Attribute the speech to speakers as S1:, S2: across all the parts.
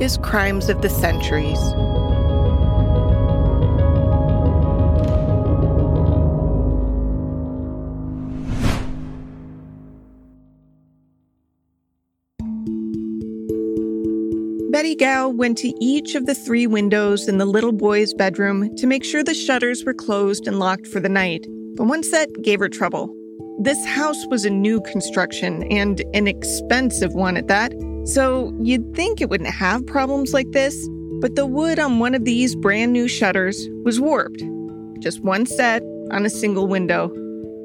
S1: is Crimes of the Centuries. Betty Gow went to each of the three windows in the little boy's bedroom to make sure the shutters were closed and locked for the night. But one set gave her trouble. This house was a new construction and an expensive one at that, so you'd think it wouldn't have problems like this. But the wood on one of these brand new shutters was warped. Just one set on a single window.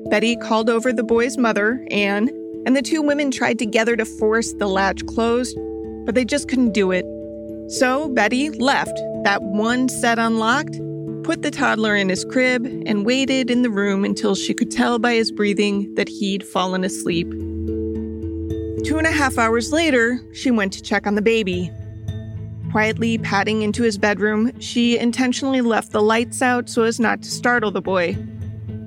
S1: Betty called over the boy's mother, Anne, and the two women tried together to force the latch closed, but they just couldn't do it. So Betty left that one set unlocked, put the toddler in his crib, and waited in the room until she could tell by his breathing that he'd fallen asleep. Two and a half hours later, she went to check on the baby. Quietly padding into his bedroom, she intentionally left the lights out so as not to startle the boy.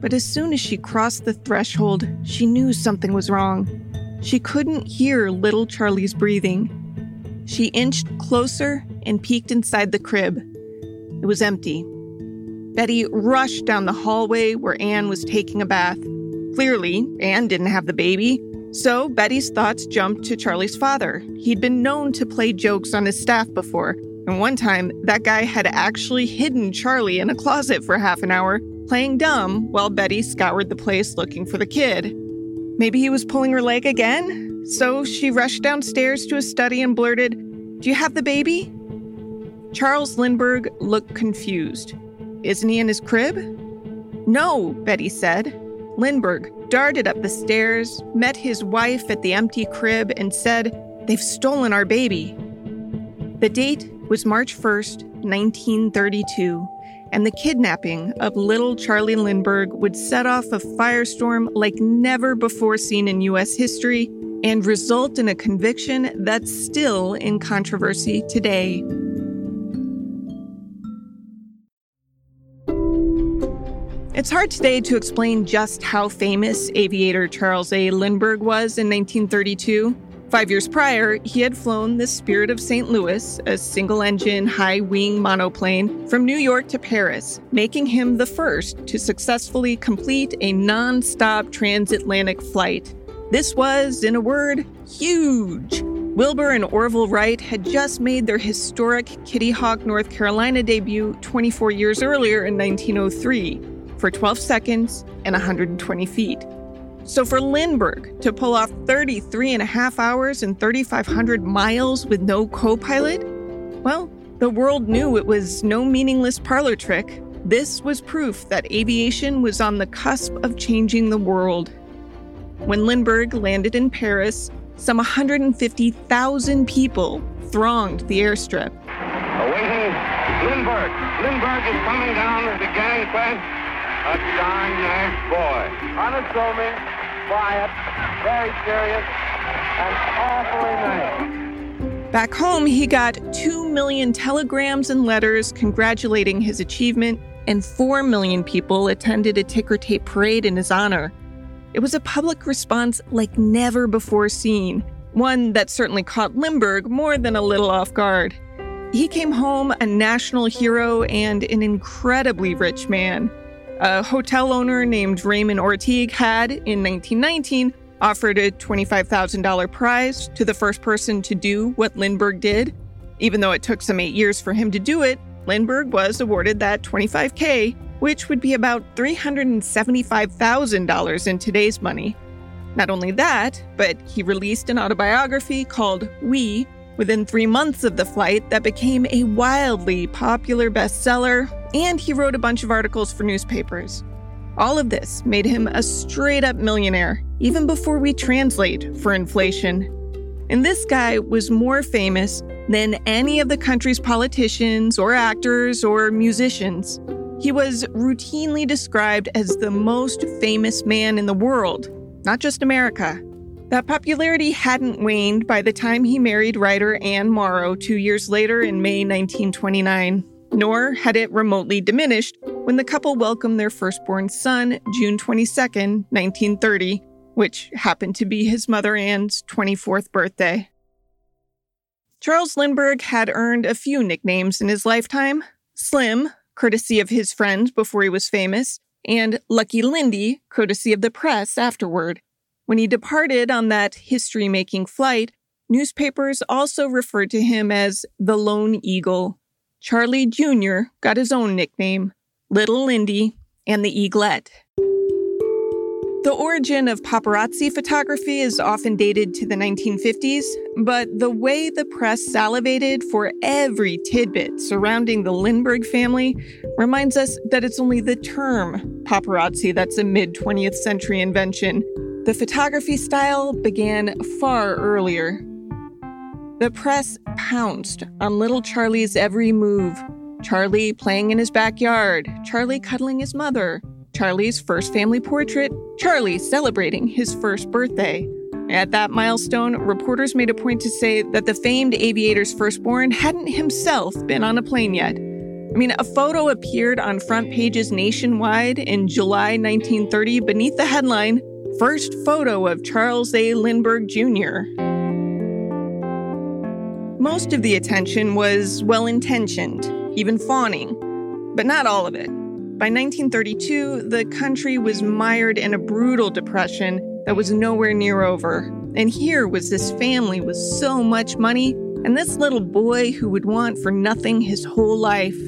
S1: But as soon as she crossed the threshold, she knew something was wrong. She couldn't hear little Charlie's breathing. She inched closer and peeked inside the crib. It was empty. Betty rushed down the hallway where Anne was taking a bath. Clearly, Anne didn't have the baby, so Betty's thoughts jumped to Charlie's father. He'd been known to play jokes on his staff before, and one time that guy had actually hidden Charlie in a closet for half an hour, playing dumb while Betty scoured the place looking for the kid. Maybe he was pulling her leg again? So she rushed downstairs to his study and blurted, Do you have the baby? Charles Lindbergh looked confused. Isn't he in his crib? No, Betty said. Lindbergh darted up the stairs, met his wife at the empty crib, and said, They've stolen our baby. The date was March 1st, 1932, and the kidnapping of little Charlie Lindbergh would set off a firestorm like never before seen in U.S. history and result in a conviction that's still in controversy today. It's hard today to explain just how famous aviator Charles A. Lindbergh was in 1932. Five years prior, he had flown the Spirit of St. Louis, a single engine, high wing monoplane, from New York to Paris, making him the first to successfully complete a non stop transatlantic flight. This was, in a word, huge. Wilbur and Orville Wright had just made their historic Kitty Hawk, North Carolina debut 24 years earlier in 1903 for 12 seconds and 120 feet. So for Lindbergh to pull off 33 and a half hours and 3,500 miles with no co pilot, well, the world knew it was no meaningless parlor trick. This was proof that aviation was on the cusp of changing the world. When Lindbergh landed in Paris, some 150,000 people thronged the airstrip.
S2: Awaiting Lindbergh. Lindbergh is coming down the gangplank. A darn nice boy. Unassuming, quiet, very serious, and awfully
S1: nice. Back home, he got 2 million telegrams and letters congratulating his achievement, and 4 million people attended a ticker tape parade in his honor. It was a public response like never before seen, one that certainly caught Lindbergh more than a little off guard. He came home a national hero and an incredibly rich man. A hotel owner named Raymond Orteig had, in 1919, offered a $25,000 prize to the first person to do what Lindbergh did. Even though it took some eight years for him to do it, Lindbergh was awarded that 25K which would be about $375,000 in today's money. Not only that, but he released an autobiography called We within three months of the flight that became a wildly popular bestseller, and he wrote a bunch of articles for newspapers. All of this made him a straight up millionaire, even before we translate for inflation. And this guy was more famous than any of the country's politicians or actors or musicians. He was routinely described as the most famous man in the world, not just America. That popularity hadn't waned by the time he married writer Anne Morrow two years later in May 1929, nor had it remotely diminished when the couple welcomed their firstborn son June 22, 1930, which happened to be his mother Anne's 24th birthday. Charles Lindbergh had earned a few nicknames in his lifetime Slim, courtesy of his friends before he was famous, and Lucky Lindy, courtesy of the press afterward. When he departed on that history making flight, newspapers also referred to him as the Lone Eagle. Charlie Jr. got his own nickname, Little Lindy, and the Eaglet. The origin of paparazzi photography is often dated to the 1950s, but the way the press salivated for every tidbit surrounding the Lindbergh family reminds us that it's only the term paparazzi that's a mid 20th century invention. The photography style began far earlier. The press pounced on little Charlie's every move Charlie playing in his backyard, Charlie cuddling his mother, Charlie's first family portrait, Charlie celebrating his first birthday. At that milestone, reporters made a point to say that the famed aviator's firstborn hadn't himself been on a plane yet. I mean, a photo appeared on front pages nationwide in July 1930 beneath the headline First Photo of Charles A. Lindbergh Jr. Most of the attention was well intentioned, even fawning, but not all of it. By 1932, the country was mired in a brutal depression that was nowhere near over. And here was this family with so much money, and this little boy who would want for nothing his whole life.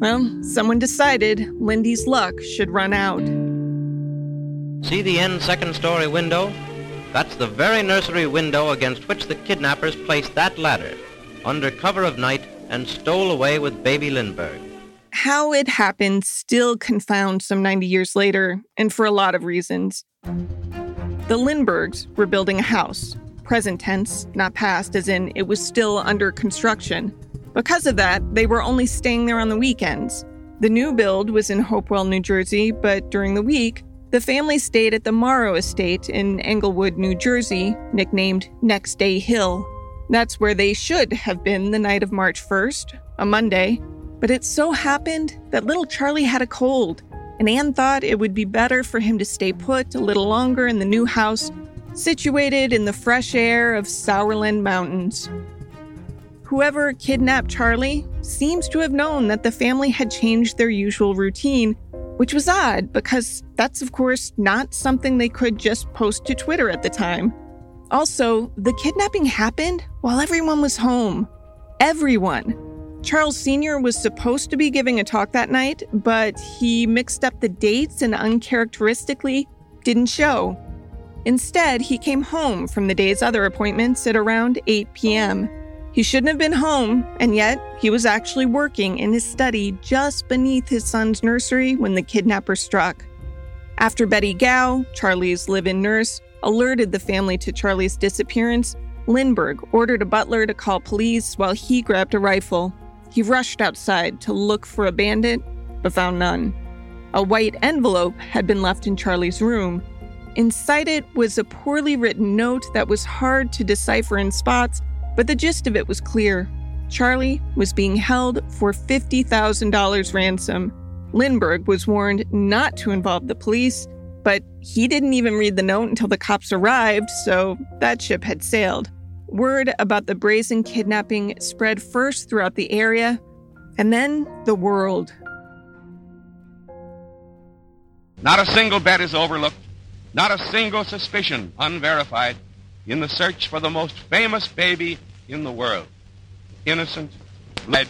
S1: Well, someone decided Lindy's luck should run out.
S3: See the end second story window? That's the very nursery window against which the kidnappers placed that ladder under cover of night and stole away with baby Lindbergh
S1: how it happened still confounds some 90 years later, and for a lot of reasons. The Lindberghs were building a house, present tense, not past, as in it was still under construction. Because of that, they were only staying there on the weekends. The new build was in Hopewell, New Jersey, but during the week, the family stayed at the Morrow Estate in Englewood, New Jersey, nicknamed Next Day Hill. That's where they should have been the night of March 1st, a Monday, but it so happened that little Charlie had a cold, and Anne thought it would be better for him to stay put a little longer in the new house, situated in the fresh air of Sourland Mountains. Whoever kidnapped Charlie seems to have known that the family had changed their usual routine, which was odd because that's, of course, not something they could just post to Twitter at the time. Also, the kidnapping happened while everyone was home. Everyone. Charles Sr. was supposed to be giving a talk that night, but he mixed up the dates and uncharacteristically didn't show. Instead, he came home from the day's other appointments at around 8 p.m. He shouldn't have been home, and yet he was actually working in his study just beneath his son's nursery when the kidnapper struck. After Betty Gow, Charlie's live in nurse, alerted the family to Charlie's disappearance, Lindbergh ordered a butler to call police while he grabbed a rifle. He rushed outside to look for a bandit, but found none. A white envelope had been left in Charlie's room. Inside it was a poorly written note that was hard to decipher in spots, but the gist of it was clear. Charlie was being held for $50,000 ransom. Lindbergh was warned not to involve the police, but he didn't even read the note until the cops arrived, so that ship had sailed. Word about the brazen kidnapping spread first throughout the area and then the world.
S4: Not a single bet is overlooked, not a single suspicion unverified in the search for the most famous baby in the world. Innocent, bled,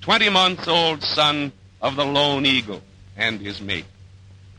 S4: 20 months old son of the lone eagle and his mate.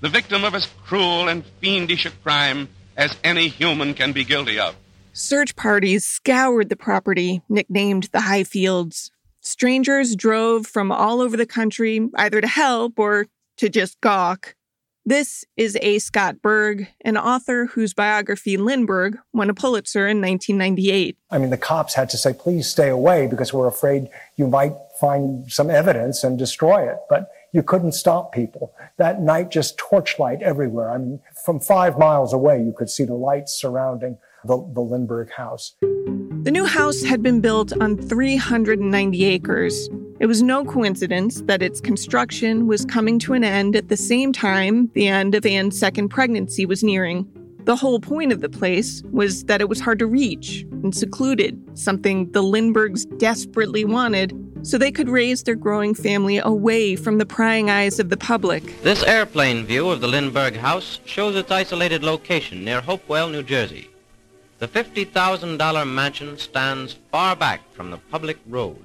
S4: The victim of as cruel and fiendish a crime as any human can be guilty of.
S1: Search parties scoured the property, nicknamed the High Fields. Strangers drove from all over the country, either to help or to just gawk. This is A. Scott Berg, an author whose biography Lindbergh won a Pulitzer in 1998.
S5: I mean, the cops had to say, please stay away because we're afraid you might find some evidence and destroy it. But you couldn't stop people. That night, just torchlight everywhere. I mean, from five miles away, you could see the lights surrounding the, the Lindbergh house.
S1: The new house had been built on 390 acres. It was no coincidence that its construction was coming to an end at the same time the end of Anne's second pregnancy was nearing. The whole point of the place was that it was hard to reach and secluded, something the Lindberghs desperately wanted, so they could raise their growing family away from the prying eyes of the public.
S3: This airplane view of the Lindbergh house shows its isolated location near Hopewell, New Jersey. The $50,000 mansion stands far back from the public road.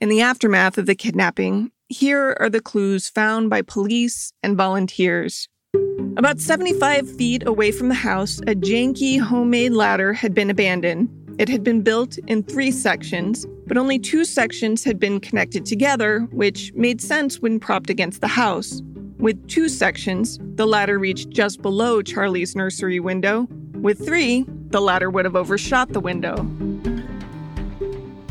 S1: In the aftermath of the kidnapping, here are the clues found by police and volunteers. About 75 feet away from the house, a janky homemade ladder had been abandoned. It had been built in three sections, but only two sections had been connected together, which made sense when propped against the house. With two sections, the ladder reached just below Charlie's nursery window, with three, the ladder would have overshot the window.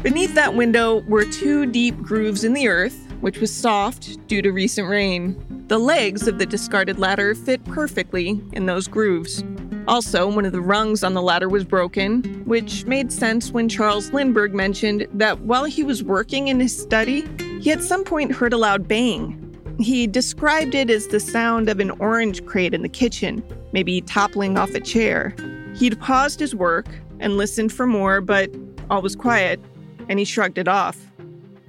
S1: Beneath that window were two deep grooves in the earth, which was soft due to recent rain. The legs of the discarded ladder fit perfectly in those grooves. Also, one of the rungs on the ladder was broken, which made sense when Charles Lindbergh mentioned that while he was working in his study, he at some point heard a loud bang. He described it as the sound of an orange crate in the kitchen, maybe toppling off a chair. He'd paused his work and listened for more, but all was quiet, and he shrugged it off.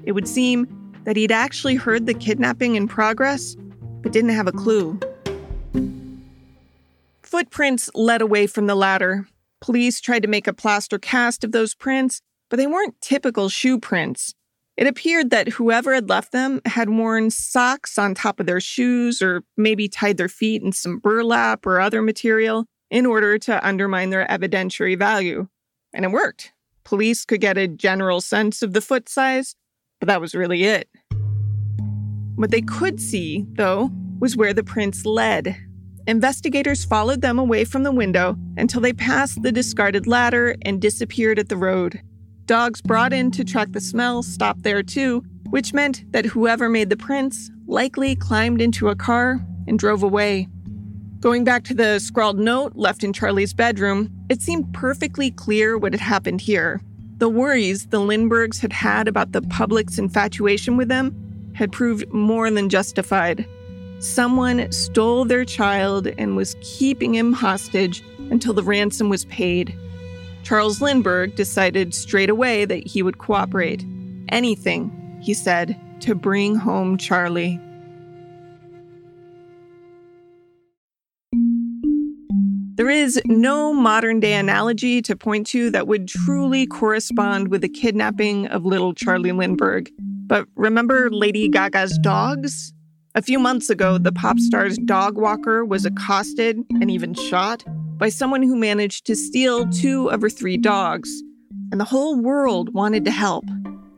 S1: It would seem that he'd actually heard the kidnapping in progress, but didn't have a clue. Footprints led away from the ladder. Police tried to make a plaster cast of those prints, but they weren't typical shoe prints. It appeared that whoever had left them had worn socks on top of their shoes or maybe tied their feet in some burlap or other material in order to undermine their evidentiary value. And it worked. Police could get a general sense of the foot size, but that was really it. What they could see, though, was where the prints led. Investigators followed them away from the window until they passed the discarded ladder and disappeared at the road. Dogs brought in to track the smell stopped there too, which meant that whoever made the prints likely climbed into a car and drove away. Going back to the scrawled note left in Charlie's bedroom, it seemed perfectly clear what had happened here. The worries the Lindberghs had had about the public's infatuation with them had proved more than justified. Someone stole their child and was keeping him hostage until the ransom was paid. Charles Lindbergh decided straight away that he would cooperate. Anything, he said, to bring home Charlie. There is no modern day analogy to point to that would truly correspond with the kidnapping of little Charlie Lindbergh. But remember Lady Gaga's dogs? A few months ago, the pop star's dog walker was accosted and even shot by someone who managed to steal two of her three dogs. And the whole world wanted to help.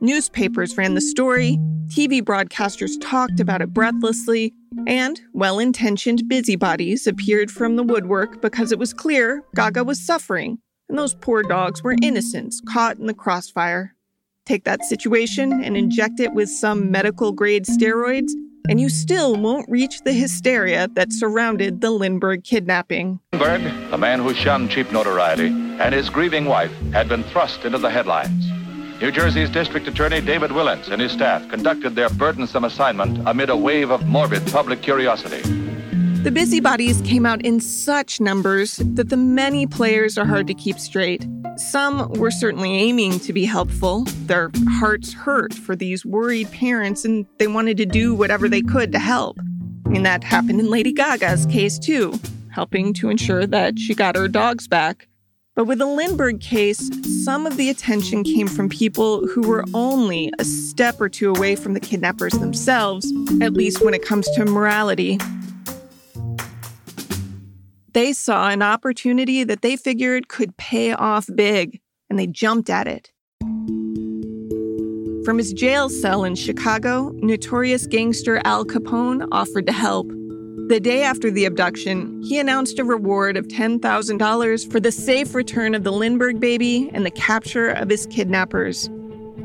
S1: Newspapers ran the story, TV broadcasters talked about it breathlessly, and well intentioned busybodies appeared from the woodwork because it was clear Gaga was suffering, and those poor dogs were innocents caught in the crossfire. Take that situation and inject it with some medical grade steroids, and you still won't reach the hysteria that surrounded the Lindbergh kidnapping.
S6: Lindbergh, the man who shunned cheap notoriety, and his grieving wife had been thrust into the headlines. New Jersey's District Attorney David Wilentz and his staff conducted their burdensome assignment amid a wave of morbid public curiosity.
S1: The busybodies came out in such numbers that the many players are hard to keep straight. Some were certainly aiming to be helpful. Their hearts hurt for these worried parents and they wanted to do whatever they could to help. I mean, that happened in Lady Gaga's case too, helping to ensure that she got her dogs back. But with the Lindbergh case, some of the attention came from people who were only a step or two away from the kidnappers themselves, at least when it comes to morality. They saw an opportunity that they figured could pay off big, and they jumped at it. From his jail cell in Chicago, notorious gangster Al Capone offered to help. The day after the abduction, he announced a reward of $10,000 for the safe return of the Lindbergh baby and the capture of his kidnappers.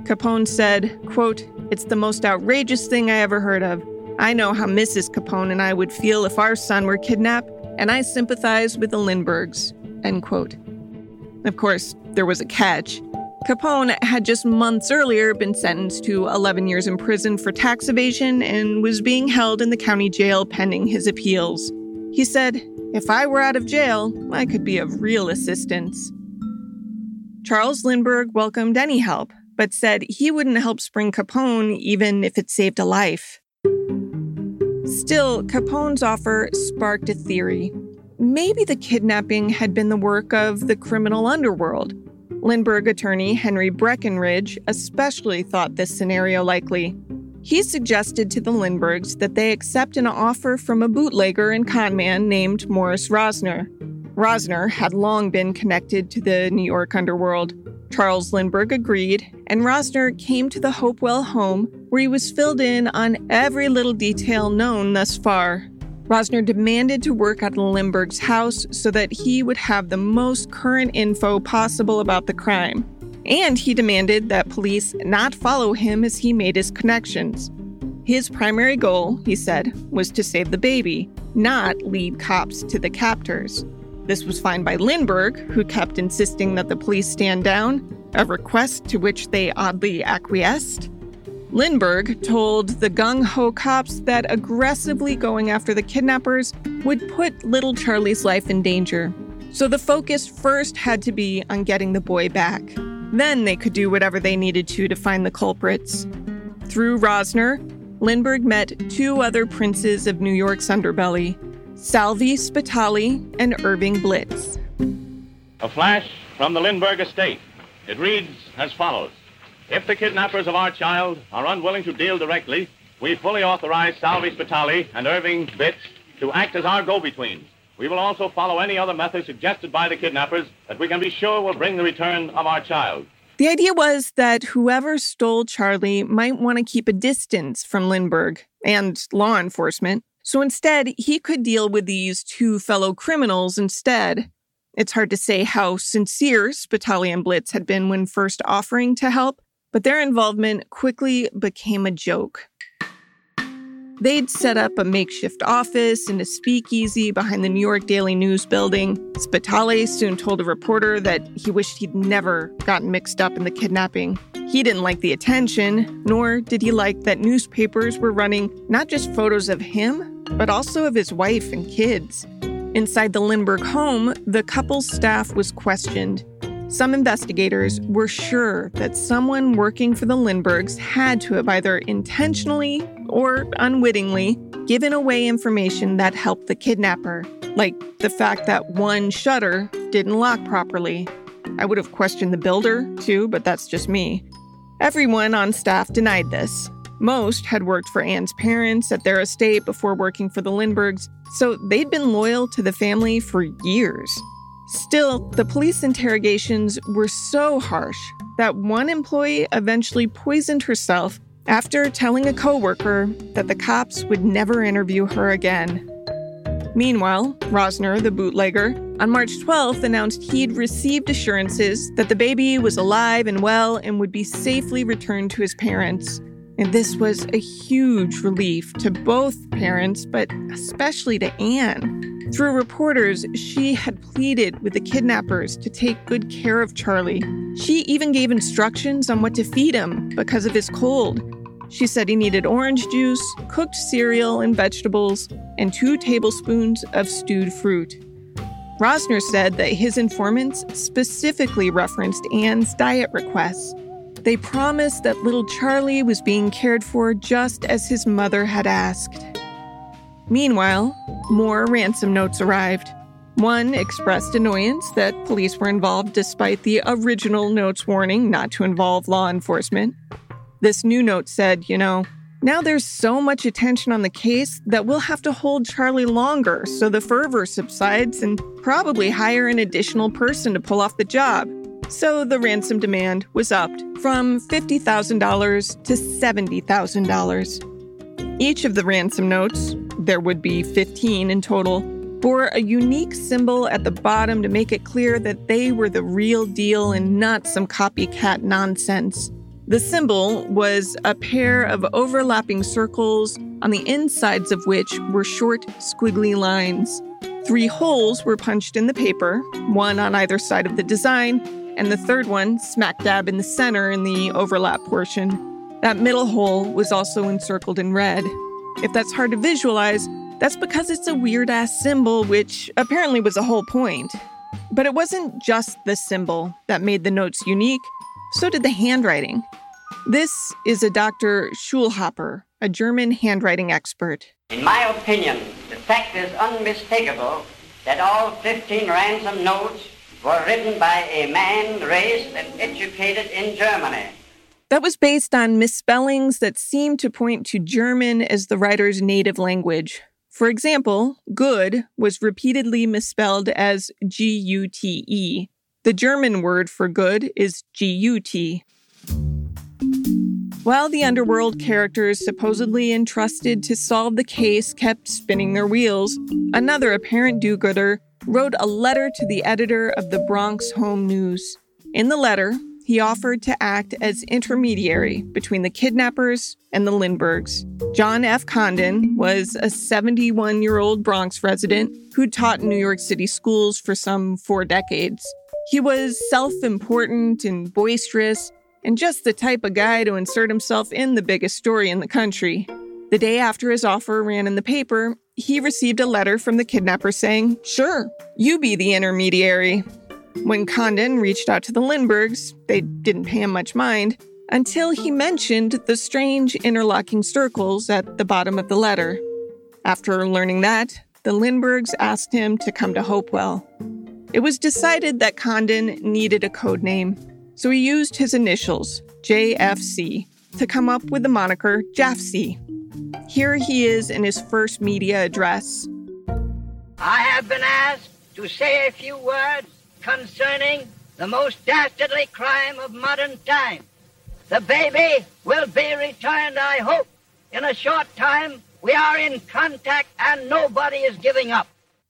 S1: Capone said, quote, It's the most outrageous thing I ever heard of. I know how Mrs. Capone and I would feel if our son were kidnapped, and I sympathize with the Lindberghs, end quote. Of course, there was a catch. Capone had just months earlier been sentenced to 11 years in prison for tax evasion and was being held in the county jail pending his appeals. He said, If I were out of jail, I could be of real assistance. Charles Lindbergh welcomed any help, but said he wouldn't help spring Capone even if it saved a life. Still, Capone's offer sparked a theory. Maybe the kidnapping had been the work of the criminal underworld Lindbergh attorney Henry Breckinridge especially thought this scenario likely. He suggested to the Lindberghs that they accept an offer from a bootlegger and conman named Morris Rosner. Rosner had long been connected to the New York underworld. Charles Lindbergh agreed, and Rosner came to the Hopewell home where he was filled in on every little detail known thus far. Rosner demanded to work at Lindbergh's house so that he would have the most current info possible about the crime. And he demanded that police not follow him as he made his connections. His primary goal, he said, was to save the baby, not lead cops to the captors. This was fine by Lindbergh, who kept insisting that the police stand down, a request to which they oddly acquiesced. Lindbergh told the gung ho cops that aggressively going after the kidnappers would put little Charlie's life in danger. So the focus first had to be on getting the boy back. Then they could do whatever they needed to to find the culprits. Through Rosner, Lindbergh met two other princes of New York's underbelly Salvi Spitale and Irving Blitz.
S7: A flash from the Lindbergh estate. It reads as follows if the kidnappers of our child are unwilling to deal directly, we fully authorize Salvi Spitale and Irving Blitz to act as our go-betweens. We will also follow any other method suggested by the kidnappers that we can be sure will bring the return of our child.
S1: The idea was that whoever stole Charlie might want to keep a distance from Lindbergh and law enforcement. So instead, he could deal with these two fellow criminals instead. It's hard to say how sincere Spitale and Blitz had been when first offering to help, but their involvement quickly became a joke. They'd set up a makeshift office and a speakeasy behind the New York Daily News building. Spitale soon told a reporter that he wished he'd never gotten mixed up in the kidnapping. He didn't like the attention, nor did he like that newspapers were running not just photos of him, but also of his wife and kids. Inside the Lindbergh home, the couple's staff was questioned. Some investigators were sure that someone working for the Lindberghs had to have either intentionally or unwittingly given away information that helped the kidnapper, like the fact that one shutter didn't lock properly. I would have questioned the builder, too, but that's just me. Everyone on staff denied this. Most had worked for Anne's parents at their estate before working for the Lindberghs, so they'd been loyal to the family for years. Still, the police interrogations were so harsh that one employee eventually poisoned herself after telling a coworker that the cops would never interview her again. Meanwhile, Rosner, the bootlegger, on March 12th announced he'd received assurances that the baby was alive and well and would be safely returned to his parents. And this was a huge relief to both parents, but especially to Anne. Through reporters, she had pleaded with the kidnappers to take good care of Charlie. She even gave instructions on what to feed him because of his cold. She said he needed orange juice, cooked cereal and vegetables, and two tablespoons of stewed fruit. Rosner said that his informants specifically referenced Anne's diet requests. They promised that little Charlie was being cared for just as his mother had asked. Meanwhile, more ransom notes arrived. One expressed annoyance that police were involved despite the original note's warning not to involve law enforcement. This new note said, you know, now there's so much attention on the case that we'll have to hold Charlie longer so the fervor subsides and probably hire an additional person to pull off the job. So the ransom demand was upped from $50,000 to $70,000. Each of the ransom notes, there would be 15 in total, bore a unique symbol at the bottom to make it clear that they were the real deal and not some copycat nonsense. The symbol was a pair of overlapping circles, on the insides of which were short, squiggly lines. Three holes were punched in the paper, one on either side of the design, and the third one smack dab in the center in the overlap portion. That middle hole was also encircled in red. If that's hard to visualize, that's because it's a weird ass symbol, which apparently was a whole point. But it wasn't just the symbol that made the notes unique, so did the handwriting. This is a Dr. Schulhopper, a German handwriting expert.
S8: In my opinion, the fact is unmistakable that all 15 ransom notes were written by a man raised and educated in Germany.
S1: That was based on misspellings that seemed to point to German as the writer's native language. For example, good was repeatedly misspelled as G U T E. The German word for good is G U T. While the underworld characters supposedly entrusted to solve the case kept spinning their wheels, another apparent do gooder wrote a letter to the editor of the Bronx Home News. In the letter, he offered to act as intermediary between the kidnappers and the Lindberghs. John F. Condon was a 71 year old Bronx resident who taught in New York City schools for some four decades. He was self important and boisterous, and just the type of guy to insert himself in the biggest story in the country. The day after his offer ran in the paper, he received a letter from the kidnapper saying, Sure, you be the intermediary. When Condon reached out to the Lindberghs, they didn't pay him much mind until he mentioned the strange interlocking circles at the bottom of the letter. After learning that, the Lindberghs asked him to come to Hopewell. It was decided that Condon needed a code name, so he used his initials, JFC, to come up with the moniker Jafsie. Here he is in his first media address.
S8: I have been asked to say a few words concerning the most dastardly crime of modern times. The baby will be returned, I hope. In a short time, we are in contact and nobody is giving up.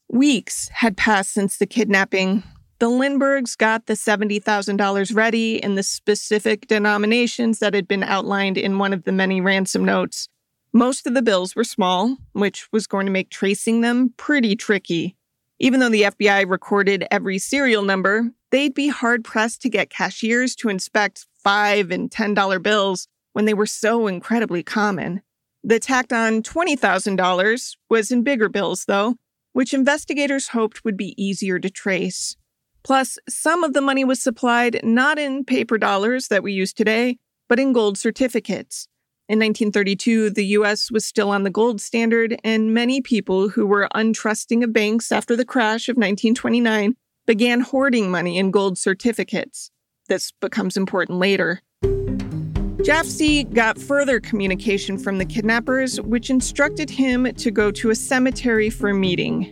S1: Weeks had passed since the kidnapping. The Lindberghs got the $70,000 ready in the specific denominations that had been outlined in one of the many ransom notes. Most of the bills were small, which was going to make tracing them pretty tricky. Even though the FBI recorded every serial number, they'd be hard pressed to get cashiers to inspect 5 and $10 bills when they were so incredibly common. The tacked on $20,000 was in bigger bills, though, which investigators hoped would be easier to trace. Plus, some of the money was supplied not in paper dollars that we use today, but in gold certificates. In 1932, the US was still on the gold standard, and many people who were untrusting of banks after the crash of 1929 began hoarding money in gold certificates. This becomes important later. Jafsie got further communication from the kidnappers, which instructed him to go to a cemetery for a meeting.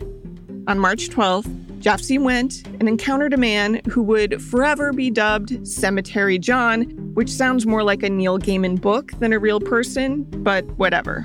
S1: On March 12th, Jafsie went and encountered a man who would forever be dubbed Cemetery John, which sounds more like a Neil Gaiman book than a real person, but whatever.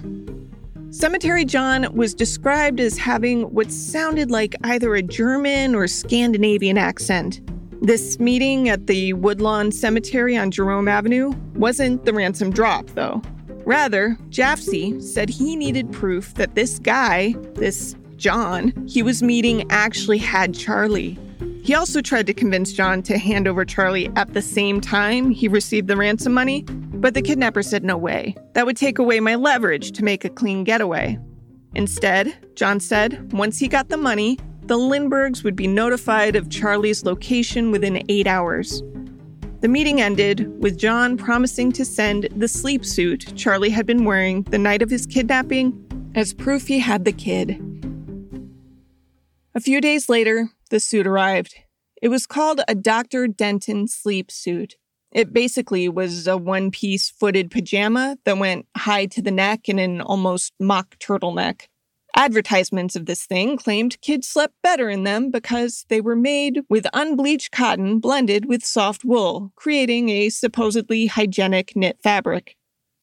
S1: Cemetery John was described as having what sounded like either a German or Scandinavian accent. This meeting at the Woodlawn Cemetery on Jerome Avenue wasn't the ransom drop, though. Rather, Jafsie said he needed proof that this guy, this John he was meeting actually had Charlie. He also tried to convince John to hand over Charlie at the same time he received the ransom money, but the kidnapper said no way. That would take away my leverage to make a clean getaway. Instead, John said once he got the money, the Lindberghs would be notified of Charlie's location within eight hours. The meeting ended with John promising to send the sleep suit Charlie had been wearing the night of his kidnapping as proof he had the kid. A few days later, the suit arrived. It was called a Dr. Denton sleep suit. It basically was a one piece footed pajama that went high to the neck in an almost mock turtleneck. Advertisements of this thing claimed kids slept better in them because they were made with unbleached cotton blended with soft wool, creating a supposedly hygienic knit fabric.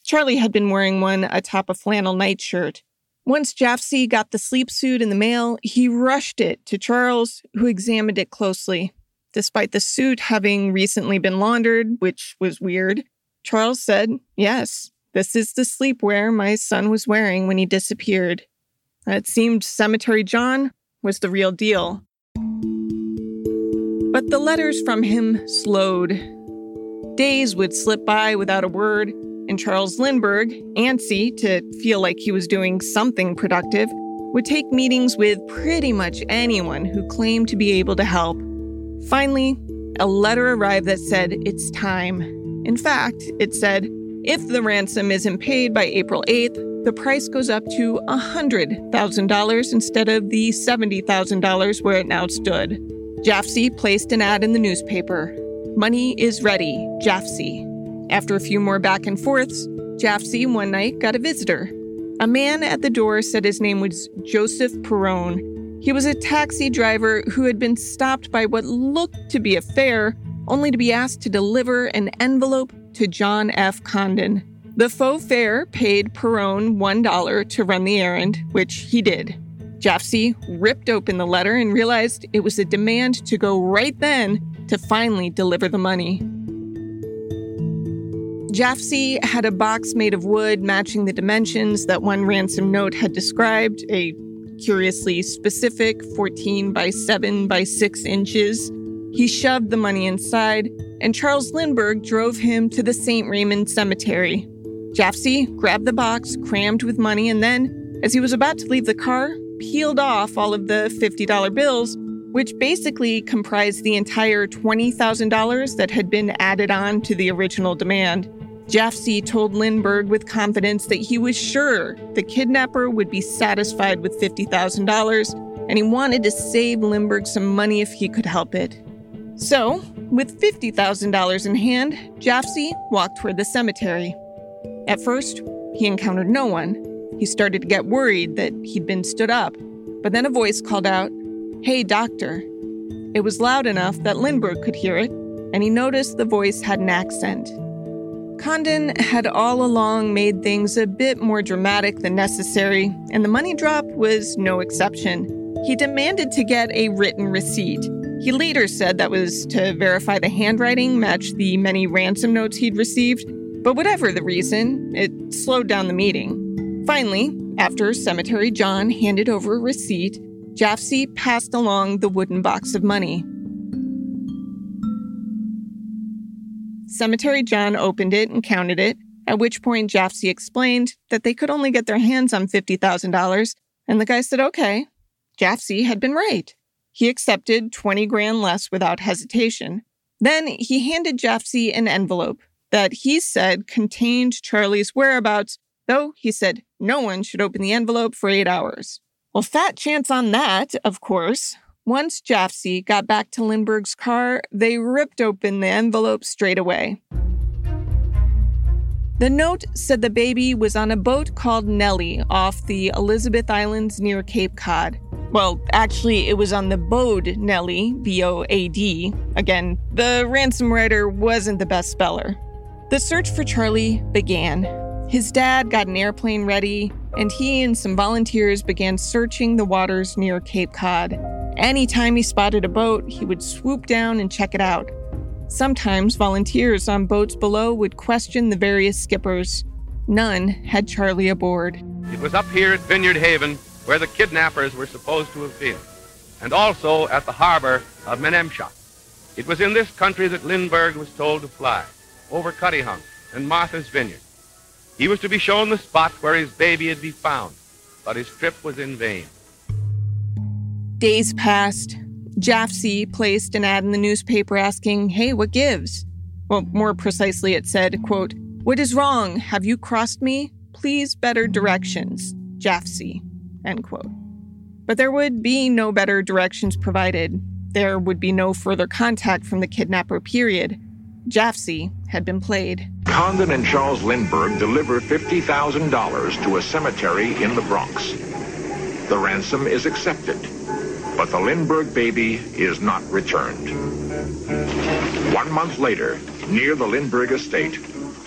S1: Charlie had been wearing one atop a flannel nightshirt. Once Jafsie got the sleep suit in the mail, he rushed it to Charles, who examined it closely. Despite the suit having recently been laundered, which was weird, Charles said, Yes, this is the sleepwear my son was wearing when he disappeared. It seemed Cemetery John was the real deal. But the letters from him slowed. Days would slip by without a word, and Charles Lindbergh, antsy to feel like he was doing something productive, would take meetings with pretty much anyone who claimed to be able to help. Finally, a letter arrived that said, It's time. In fact, it said, If the ransom isn't paid by April 8th, the price goes up to $100,000 instead of the $70,000 where it now stood. Jafsie placed an ad in the newspaper. Money is ready, Jafsie. After a few more back and forths, Jafsie one night got a visitor. A man at the door said his name was Joseph Perrone. He was a taxi driver who had been stopped by what looked to be a fare, only to be asked to deliver an envelope to John F. Condon. The faux fare paid Perrone $1 to run the errand, which he did. Jafsie ripped open the letter and realized it was a demand to go right then to finally deliver the money. Jafsie had a box made of wood matching the dimensions that one ransom note had described, a curiously specific 14 by 7 by 6 inches. He shoved the money inside, and Charles Lindbergh drove him to the St. Raymond Cemetery. Jafsie grabbed the box crammed with money, and then, as he was about to leave the car, peeled off all of the $50 bills, which basically comprised the entire $20,000 that had been added on to the original demand. Jafsie told Lindbergh with confidence that he was sure the kidnapper would be satisfied with $50,000 and he wanted to save Lindbergh some money if he could help it. So, with $50,000 in hand, Jafsie walked toward the cemetery. At first, he encountered no one. He started to get worried that he'd been stood up, but then a voice called out, Hey, doctor. It was loud enough that Lindbergh could hear it, and he noticed the voice had an accent. Condon had all along made things a bit more dramatic than necessary, and the money drop was no exception. He demanded to get a written receipt. He later said that was to verify the handwriting matched the many ransom notes he'd received, but whatever the reason, it slowed down the meeting. Finally, after Cemetery John handed over a receipt, Jafsie passed along the wooden box of money. Cemetery John opened it and counted it, at which point Jafsie explained that they could only get their hands on $50,000, and the guy said, okay. Jafsie had been right. He accepted 20 grand less without hesitation. Then he handed Jafsie an envelope that he said contained Charlie's whereabouts, though he said no one should open the envelope for eight hours. Well, fat chance on that, of course. Once Jafsie got back to Lindbergh's car, they ripped open the envelope straight away. The note said the baby was on a boat called Nellie off the Elizabeth Islands near Cape Cod. Well, actually, it was on the Boad Nellie, B O A D. Again, the ransom writer wasn't the best speller. The search for Charlie began. His dad got an airplane ready, and he and some volunteers began searching the waters near Cape Cod. Anytime he spotted a boat, he would swoop down and check it out. Sometimes volunteers on boats below would question the various skippers. None had Charlie aboard.
S4: It was up here at Vineyard Haven where the kidnappers were supposed to have been, and also at the harbor of Menemsha. It was in this country that Lindbergh was told to fly, over Cuttyhunk and Martha's Vineyard. He was to be shown the spot where his baby had been found, but his trip was in vain.
S1: Days passed. Jafsie placed an ad in the newspaper asking, Hey, what gives? Well, more precisely, it said, quote, What is wrong? Have you crossed me? Please better directions. Jafsie, end quote. But there would be no better directions provided. There would be no further contact from the kidnapper, period. Jafsie had been played.
S9: Condon and Charles Lindbergh deliver $50,000 to a cemetery in the Bronx. The ransom is accepted but the Lindbergh baby is not returned. One month later, near the Lindbergh estate,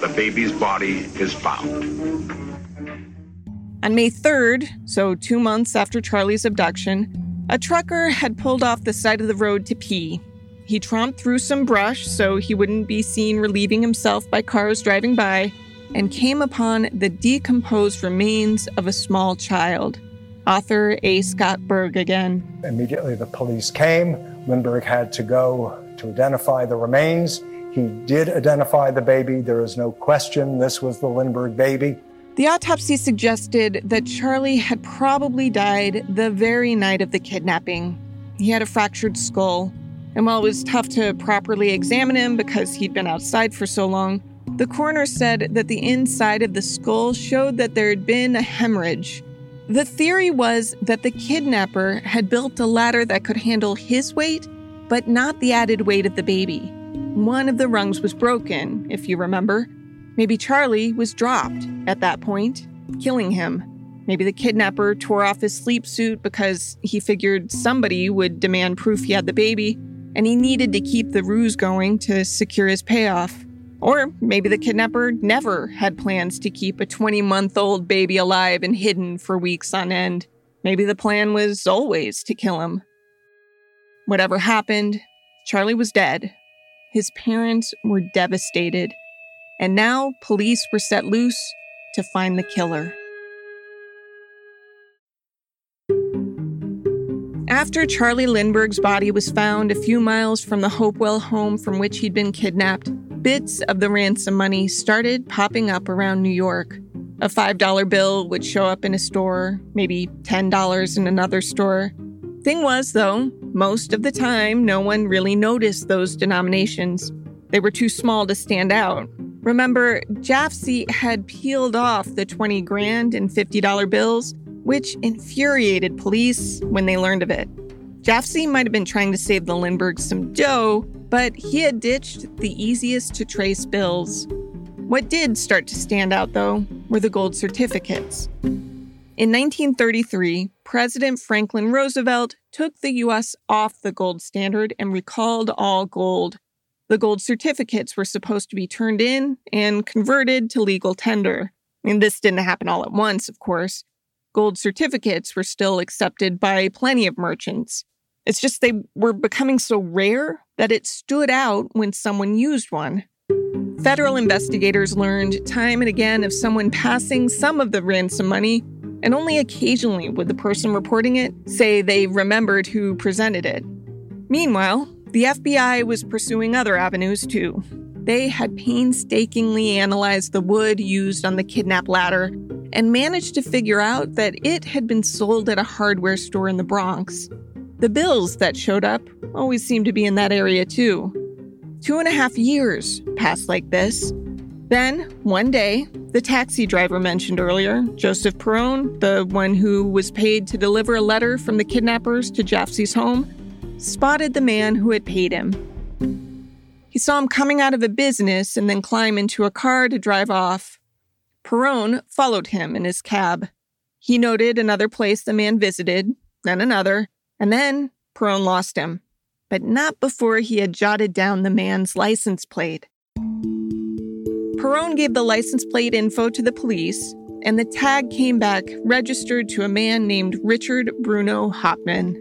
S9: the baby's body is found.
S1: On May 3rd, so two months after Charlie's abduction, a trucker had pulled off the side of the road to pee. He tromped through some brush so he wouldn't be seen relieving himself by cars driving by and came upon the decomposed remains of a small child. Author A. Scott Berg again.
S5: Immediately the police came. Lindbergh had to go to identify the remains. He did identify the baby. There is no question this was the Lindbergh baby.
S1: The autopsy suggested that Charlie had probably died the very night of the kidnapping. He had a fractured skull, and while it was tough to properly examine him because he'd been outside for so long, the coroner said that the inside of the skull showed that there had been a hemorrhage. The theory was that the kidnapper had built a ladder that could handle his weight, but not the added weight of the baby. One of the rungs was broken, if you remember, Maybe Charlie was dropped at that point, killing him. Maybe the kidnapper tore off his sleep suit because he figured somebody would demand proof he had the baby, and he needed to keep the ruse going to secure his payoff. Or maybe the kidnapper never had plans to keep a 20 month old baby alive and hidden for weeks on end. Maybe the plan was always to kill him. Whatever happened, Charlie was dead. His parents were devastated and now police were set loose to find the killer. After Charlie Lindbergh's body was found a few miles from the Hopewell home from which he'd been kidnapped, bits of the ransom money started popping up around New York. A $5 bill would show up in a store, maybe $10 in another store. Thing was, though, most of the time, no one really noticed those denominations. They were too small to stand out, Remember, Jafsie had peeled off the 20 grand and $50 bills, which infuriated police when they learned of it. Jafsie might have been trying to save the Lindberghs some dough, but he had ditched the easiest to trace bills. What did start to stand out, though, were the gold certificates. In 1933, President Franklin Roosevelt took the U.S. off the gold standard and recalled all gold the gold certificates were supposed to be turned in and converted to legal tender. And this didn't happen all at once, of course. Gold certificates were still accepted by plenty of merchants. It's just they were becoming so rare that it stood out when someone used one. Federal investigators learned time and again of someone passing some of the ransom money, and only occasionally would the person reporting it say they remembered who presented it. Meanwhile, the FBI was pursuing other avenues too. They had painstakingly analyzed the wood used on the kidnap ladder and managed to figure out that it had been sold at a hardware store in the Bronx. The bills that showed up always seemed to be in that area too. Two and a half years passed like this. Then, one day, the taxi driver mentioned earlier, Joseph Perrone, the one who was paid to deliver a letter from the kidnappers to Jafsie's home, spotted the man who had paid him. He saw him coming out of a business and then climb into a car to drive off. Perrone followed him in his cab. He noted another place the man visited, then another, and then Perrone lost him, but not before he had jotted down the man's license plate. Perrone gave the license plate info to the police, and the tag came back registered to a man named Richard Bruno Hauptmann.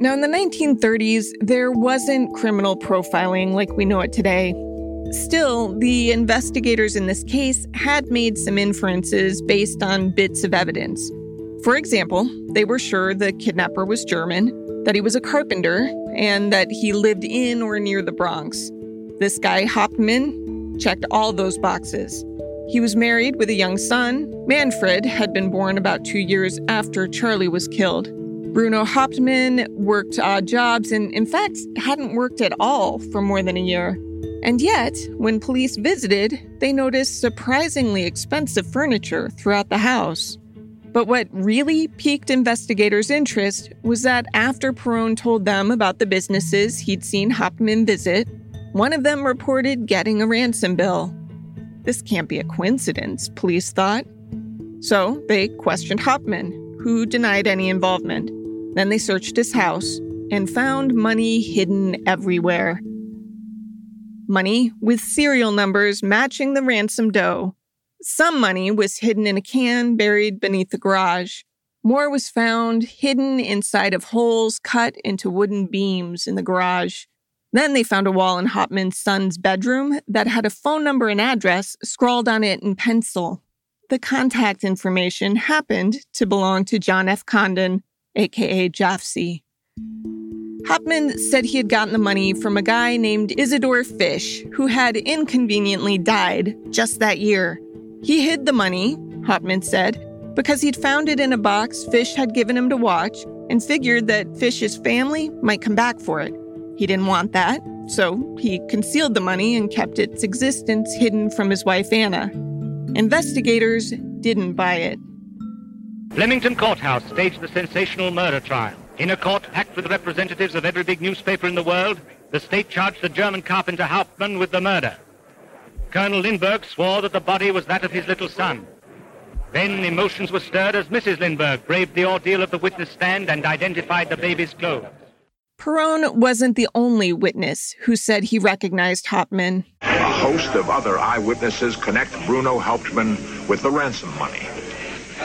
S1: Now, in the 1930s, there wasn't criminal profiling like we know it today. Still, the investigators in this case had made some inferences based on bits of evidence. For example, they were sure the kidnapper was German, that he was a carpenter, and that he lived in or near the Bronx. This guy, Hauptmann, checked all those boxes. He was married with a young son. Manfred had been born about two years after Charlie was killed. Bruno Hauptmann worked odd jobs and, in fact, hadn't worked at all for more than a year. And yet, when police visited, they noticed surprisingly expensive furniture throughout the house. But what really piqued investigators' interest was that after Perrone told them about the businesses he'd seen Hauptmann visit, one of them reported getting a ransom bill. This can't be a coincidence, police thought. So they questioned Hauptmann, who denied any involvement. Then they searched his house and found money hidden everywhere. Money with serial numbers matching the ransom dough. Some money was hidden in a can buried beneath the garage. More was found hidden inside of holes cut into wooden beams in the garage. Then they found a wall in Hauptmann's son's bedroom that had a phone number and address scrawled on it in pencil. The contact information happened to belong to John F. Condon, aka Jafsie. Hauptmann said he had gotten the money from a guy named Isidore Fish, who had inconveniently died just that year. He hid the money, Hauptmann said, because he'd found it in a box Fish had given him to watch and figured that Fish's family might come back for it. He didn't want that, so he concealed the money and kept its existence hidden from his wife Anna. Investigators didn't buy it.
S10: Flemington Courthouse staged the sensational murder trial. In a court packed with representatives of every big newspaper in the world, the state charged the German carpenter Hauptmann with the murder. Colonel Lindbergh swore that the body was that of his little son. Then emotions were stirred as Mrs. Lindbergh braved the ordeal of the witness stand and identified the baby's clothes.
S1: Perrone wasn't the only witness who said he recognized Hauptmann.
S9: A host of other eyewitnesses connect Bruno Hauptmann with the ransom money.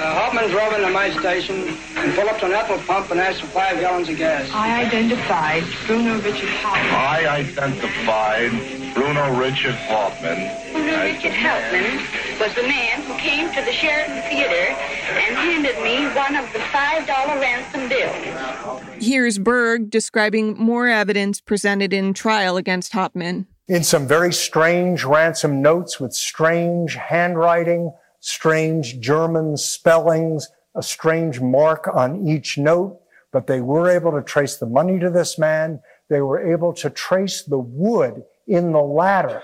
S11: Uh, Hauptmann drove into my station and pulled up to an ethyl pump and asked for five gallons of gas.
S12: I identified Bruno Richard Hauptmann.
S13: I identified Bruno Richard Hauptmann.
S12: Bruno Richard Hauptmann was the man who came to the Sheridan Theater and handed me one of the $5 ransom bills.
S1: Here's Berg describing more evidence presented in trial against Hauptmann.
S5: In some very strange ransom notes with strange handwriting, strange German spellings, a strange mark on each note, but they were able to trace the money to this man. They were able to trace the wood in the ladder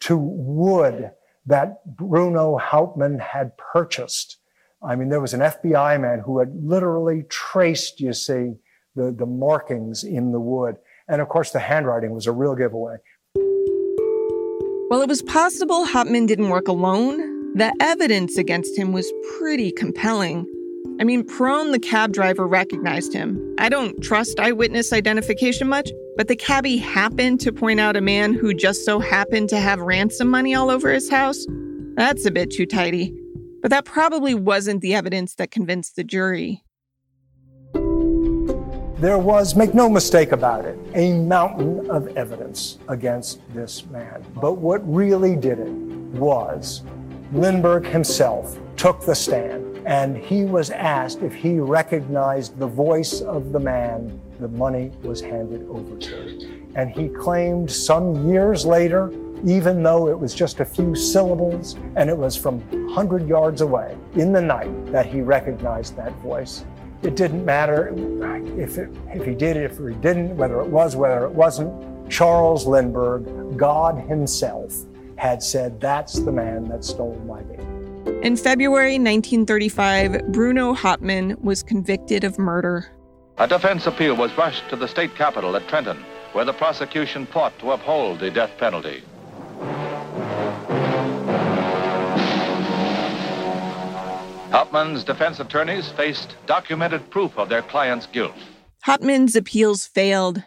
S5: to wood that Bruno Hauptmann had purchased. I mean, there was an FBI man who had literally traced, you see, the, the markings in the wood. And of course, the handwriting was a real giveaway.
S1: While it was possible Hauptmann didn't work alone, the evidence against him was pretty compelling. I mean, Perrone, the cab driver, recognized him. I don't trust eyewitness identification much, but the cabbie happened to point out a man who just so happened to have ransom money all over his house. That's a bit too tidy. But that probably wasn't the evidence that convinced the jury.
S5: There was, make no mistake about it, a mountain of evidence against this man. But what really did it was Lindbergh himself took the stand and he was asked if he recognized the voice of the man the money was handed over to. And he claimed some years later, even though it was just a few syllables and it was from 100 yards away in the night, that he recognized that voice. It didn't matter if, it, if he did if he didn't, whether it was, whether it wasn't. Charles Lindbergh, God Himself, had said, That's the man that stole my baby.
S1: In February 1935, Bruno Hauptmann was convicted of murder.
S6: A defense appeal was rushed to the state capitol at Trenton, where the prosecution fought to uphold the death penalty. Hauptmann's defense attorneys faced documented proof of their client's guilt.
S1: Hauptmann's appeals failed.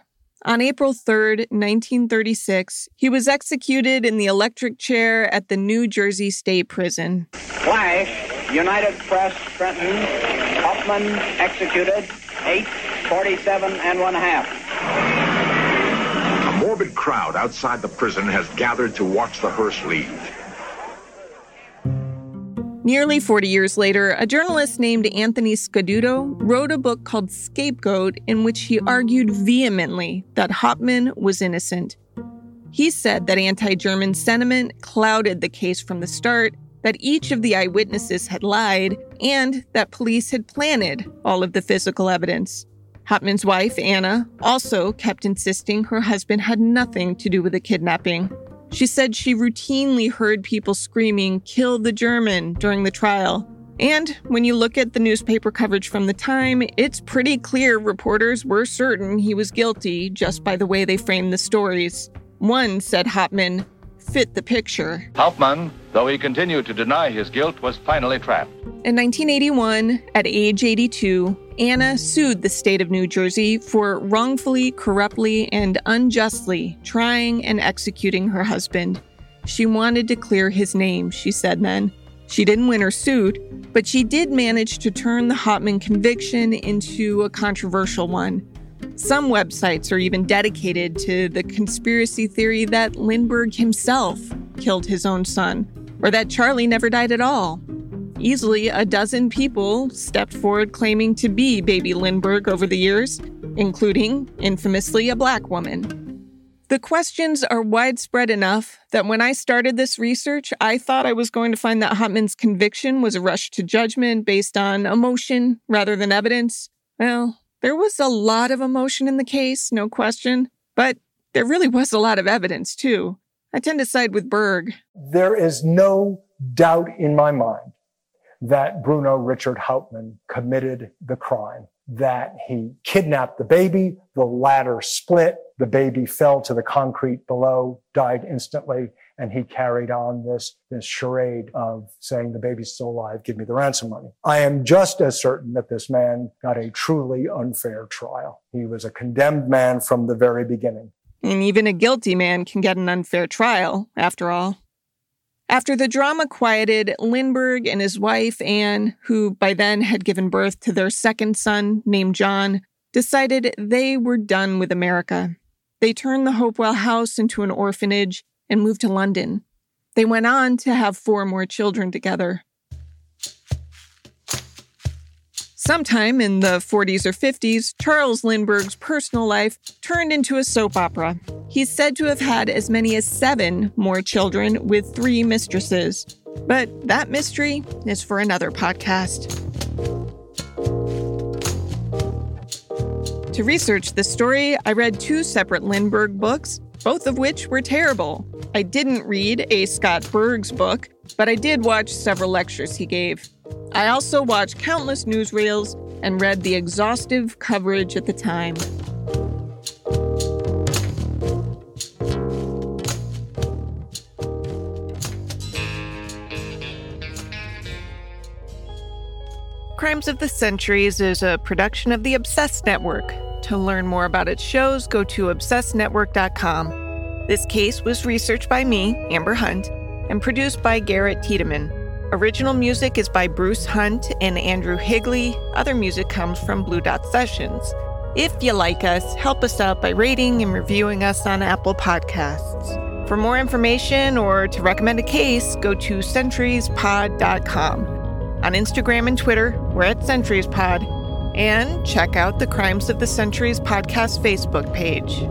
S1: On April 3, 1936, he was executed in the electric chair at the New Jersey State Prison.
S11: Flash, United Press, Trenton, Hauptmann executed, 847 and one half.
S9: A morbid crowd outside the prison has gathered to watch the hearse leave.
S1: Nearly 40 years later, a journalist named Anthony Scaduto wrote a book called Scapegoat in which he argued vehemently that Hauptmann was innocent. He said that anti German sentiment clouded the case from the start, that each of the eyewitnesses had lied, and that police had planted all of the physical evidence. Hauptmann's wife, Anna, also kept insisting her husband had nothing to do with the kidnapping. She said she routinely heard people screaming, Kill the German, during the trial. And when you look at the newspaper coverage from the time, it's pretty clear reporters were certain he was guilty just by the way they framed the stories. One said Hauptmann fit the picture.
S6: Hauptmann, though he continued to deny his guilt, was finally trapped.
S1: In 1981, at age 82, Anna sued the state of New Jersey for wrongfully, corruptly, and unjustly trying and executing her husband. She wanted to clear his name, she said then. She didn't win her suit, but she did manage to turn the Hauptmann conviction into a controversial one. Some websites are even dedicated to the conspiracy theory that Lindbergh himself killed his own son, or that Charlie never died at all. Easily a dozen people stepped forward claiming to be baby Lindbergh over the years, including, infamously, a black woman. The questions are widespread enough that when I started this research, I thought I was going to find that Hauptmann's conviction was a rush to judgment based on emotion rather than evidence. Well, there was a lot of emotion in the case, no question, but there really was a lot of evidence too. I tend to side with Berg.
S5: There is no doubt in my mind that Bruno Richard Hauptmann committed the crime, that he kidnapped the baby, the ladder split, the baby fell to the concrete below, died instantly, and he carried on this, this charade of saying the baby's still alive, give me the ransom money. I am just as certain that this man got a truly unfair trial. He was a condemned man from the very beginning.
S1: And even a guilty man can get an unfair trial, after all. After the drama quieted, Lindbergh and his wife, Anne, who by then had given birth to their second son named John, decided they were done with America. They turned the Hopewell house into an orphanage and moved to London. They went on to have four more children together. Sometime in the 40s or 50s, Charles Lindbergh's personal life turned into a soap opera. He's said to have had as many as seven more children with three mistresses. But that mystery is for another podcast. To research this story, I read two separate Lindbergh books, both of which were terrible. I didn't read A. Scott Berg's book, but I did watch several lectures he gave. I also watched countless newsreels and read the exhaustive coverage at the time. Crimes of the Centuries is a production of the Obsessed Network. To learn more about its shows, go to obsessednetwork.com. This case was researched by me, Amber Hunt, and produced by Garrett Tiedemann. Original music is by Bruce Hunt and Andrew Higley. Other music comes from Blue Dot Sessions. If you like us, help us out by rating and reviewing us on Apple Podcasts. For more information or to recommend a case, go to centuriespod.com. On Instagram and Twitter, we're at CenturiesPod. And check out the Crimes of the Centuries podcast Facebook page.